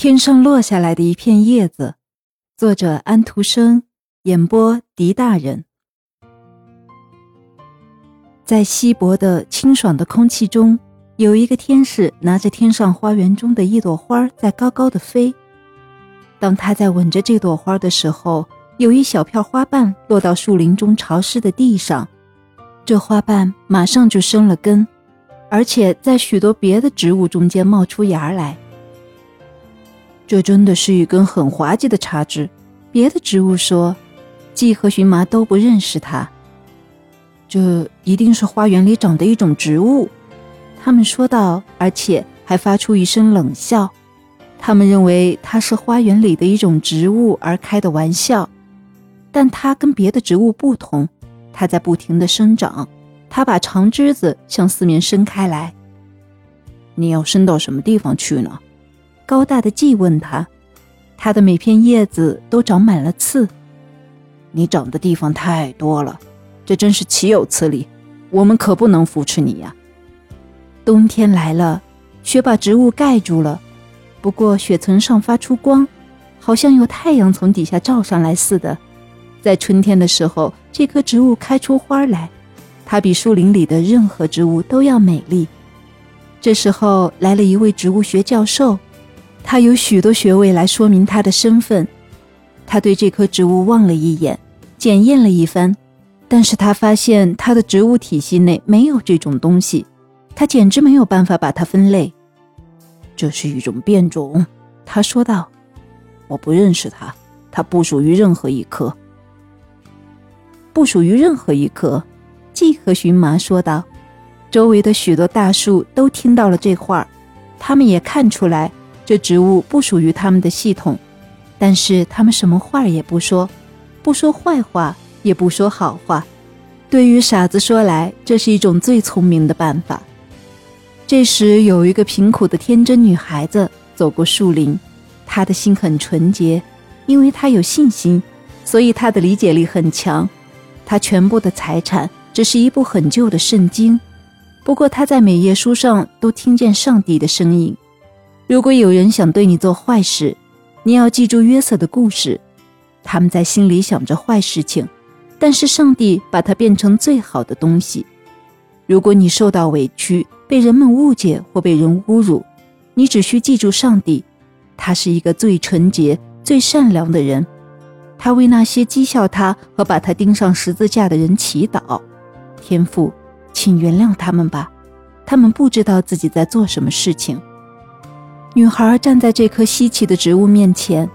天上落下来的一片叶子，作者安徒生，演播狄大人。在稀薄的清爽的空气中，有一个天使拿着天上花园中的一朵花在高高的飞。当他在吻着这朵花的时候，有一小片花瓣落到树林中潮湿的地上，这花瓣马上就生了根，而且在许多别的植物中间冒出芽来。这真的是一根很滑稽的插枝，别的植物说，季和荨麻都不认识它。这一定是花园里长的一种植物，他们说道，而且还发出一声冷笑。他们认为它是花园里的一种植物而开的玩笑，但它跟别的植物不同，它在不停地生长，它把长枝子向四面伸开来。你要伸到什么地方去呢？高大的季问他：“他的每片叶子都长满了刺，你长的地方太多了，这真是岂有此理！我们可不能扶持你呀。”冬天来了，雪把植物盖住了，不过雪层上发出光，好像有太阳从底下照上来似的。在春天的时候，这棵植物开出花来，它比树林里的任何植物都要美丽。这时候来了一位植物学教授。他有许多学位来说明他的身份。他对这棵植物望了一眼，检验了一番，但是他发现它的植物体系内没有这种东西，他简直没有办法把它分类。这是一种变种，他说道。我不认识它，它不属于任何一棵。不属于任何一棵，季和荨麻说道。周围的许多大树都听到了这话，他们也看出来。这植物不属于他们的系统，但是他们什么话也不说，不说坏话，也不说好话。对于傻子说来，这是一种最聪明的办法。这时，有一个贫苦的天真女孩子走过树林，她的心很纯洁，因为她有信心，所以她的理解力很强。她全部的财产只是一部很旧的圣经，不过她在每页书上都听见上帝的声音。如果有人想对你做坏事，你要记住约瑟的故事。他们在心里想着坏事情，但是上帝把它变成最好的东西。如果你受到委屈，被人们误解或被人侮辱，你只需记住上帝，他是一个最纯洁、最善良的人。他为那些讥笑他和把他钉上十字架的人祈祷。天父，请原谅他们吧，他们不知道自己在做什么事情。女孩站在这棵稀奇的植物面前，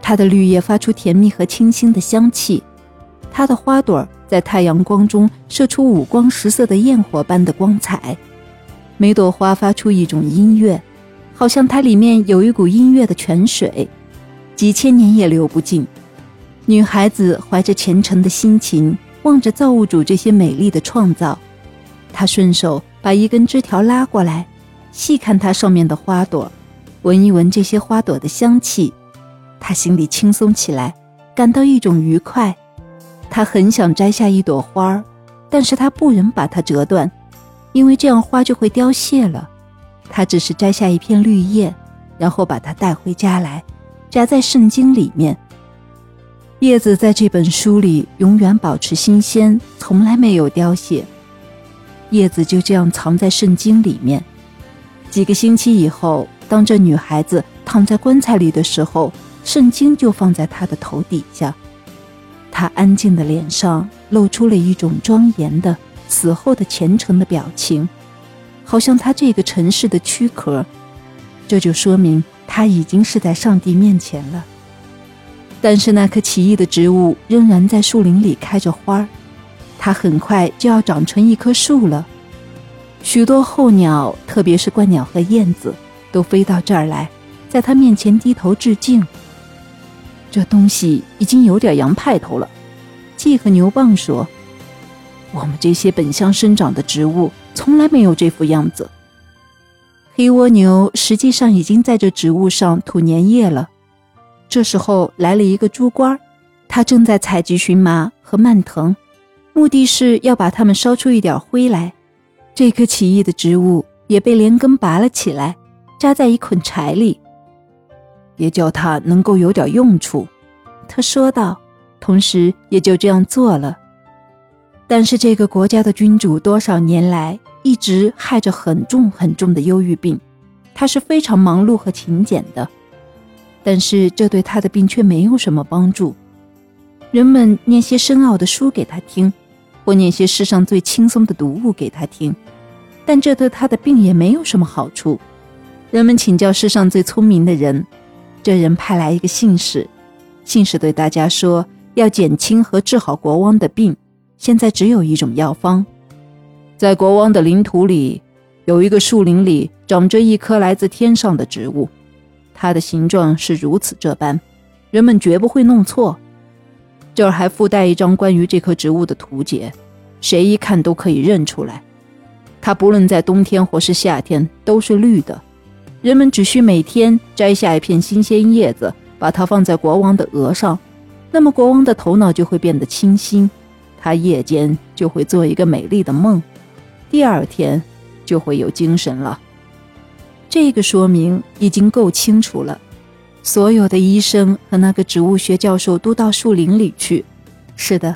它的绿叶发出甜蜜和清新的香气，它的花朵在太阳光中射出五光十色的焰火般的光彩，每朵花发出一种音乐，好像它里面有一股音乐的泉水，几千年也流不尽。女孩子怀着虔诚的心情望着造物主这些美丽的创造，她顺手把一根枝条拉过来，细看它上面的花朵。闻一闻这些花朵的香气，他心里轻松起来，感到一种愉快。他很想摘下一朵花儿，但是他不忍把它折断，因为这样花就会凋谢了。他只是摘下一片绿叶，然后把它带回家来，夹在圣经里面。叶子在这本书里永远保持新鲜，从来没有凋谢。叶子就这样藏在圣经里面。几个星期以后。当这女孩子躺在棺材里的时候，圣经就放在她的头底下。她安静的脸上露出了一种庄严的死后的虔诚的表情，好像她这个尘世的躯壳。这就说明她已经是在上帝面前了。但是那棵奇异的植物仍然在树林里开着花儿，它很快就要长成一棵树了。许多候鸟，特别是鹳鸟和燕子。都飞到这儿来，在他面前低头致敬。这东西已经有点洋派头了，季和牛蒡说：“我们这些本乡生长的植物从来没有这副样子。”黑蜗牛实际上已经在这植物上吐粘液了。这时候来了一个猪倌，他正在采集荨麻和蔓藤，目的是要把它们烧出一点灰来。这棵奇异的植物也被连根拔了起来。扎在一捆柴里。也叫他能够有点用处。”他说道，同时也就这样做了。但是这个国家的君主多少年来一直害着很重很重的忧郁病，他是非常忙碌和勤俭的，但是这对他的病却没有什么帮助。人们念些深奥的书给他听，或念些世上最轻松的读物给他听，但这对他的病也没有什么好处。人们请教世上最聪明的人，这人派来一个信使，信使对大家说，要减轻和治好国王的病。现在只有一种药方，在国王的领土里，有一个树林里长着一棵来自天上的植物，它的形状是如此这般，人们绝不会弄错。这儿还附带一张关于这棵植物的图解，谁一看都可以认出来。它不论在冬天或是夏天都是绿的，人们只需每天摘下一片新鲜叶子，把它放在国王的额上，那么国王的头脑就会变得清新。他夜间就会做一个美丽的梦，第二天就会有精神了。这个说明已经够清楚了。所有的医生和那个植物学教授都到树林里去。是的，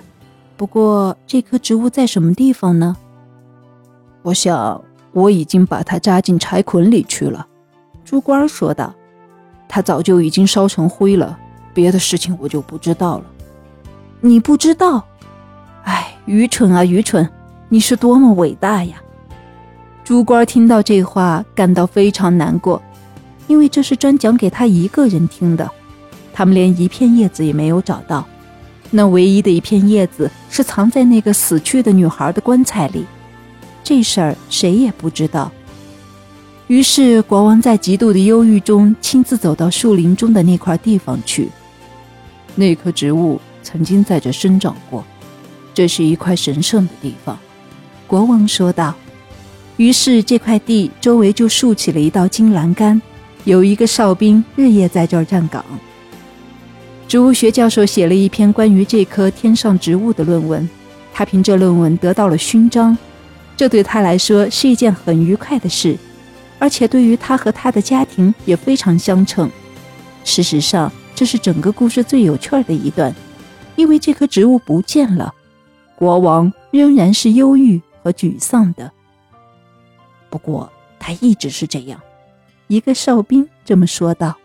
不过这棵植物在什么地方呢？我想我已经把它扎进柴捆里去了。朱官说道：“它早就已经烧成灰了。别的事情我就不知道了。”你不知道？哎，愚蠢啊，愚蠢！你是多么伟大呀！朱官听到这话，感到非常难过，因为这是专讲给他一个人听的。他们连一片叶子也没有找到，那唯一的一片叶子是藏在那个死去的女孩的棺材里。这事儿谁也不知道。于是国王在极度的忧郁中，亲自走到树林中的那块地方去。那棵植物曾经在这生长过。这是一块神圣的地方，国王说道。于是这块地周围就竖起了一道金栏杆，有一个哨兵日夜在这儿站岗。植物学教授写了一篇关于这棵天上植物的论文，他凭这论文得到了勋章，这对他来说是一件很愉快的事，而且对于他和他的家庭也非常相称。事实上，这是整个故事最有趣的一段，因为这棵植物不见了。国王仍然是忧郁和沮丧的。不过他一直是这样，一个哨兵这么说道。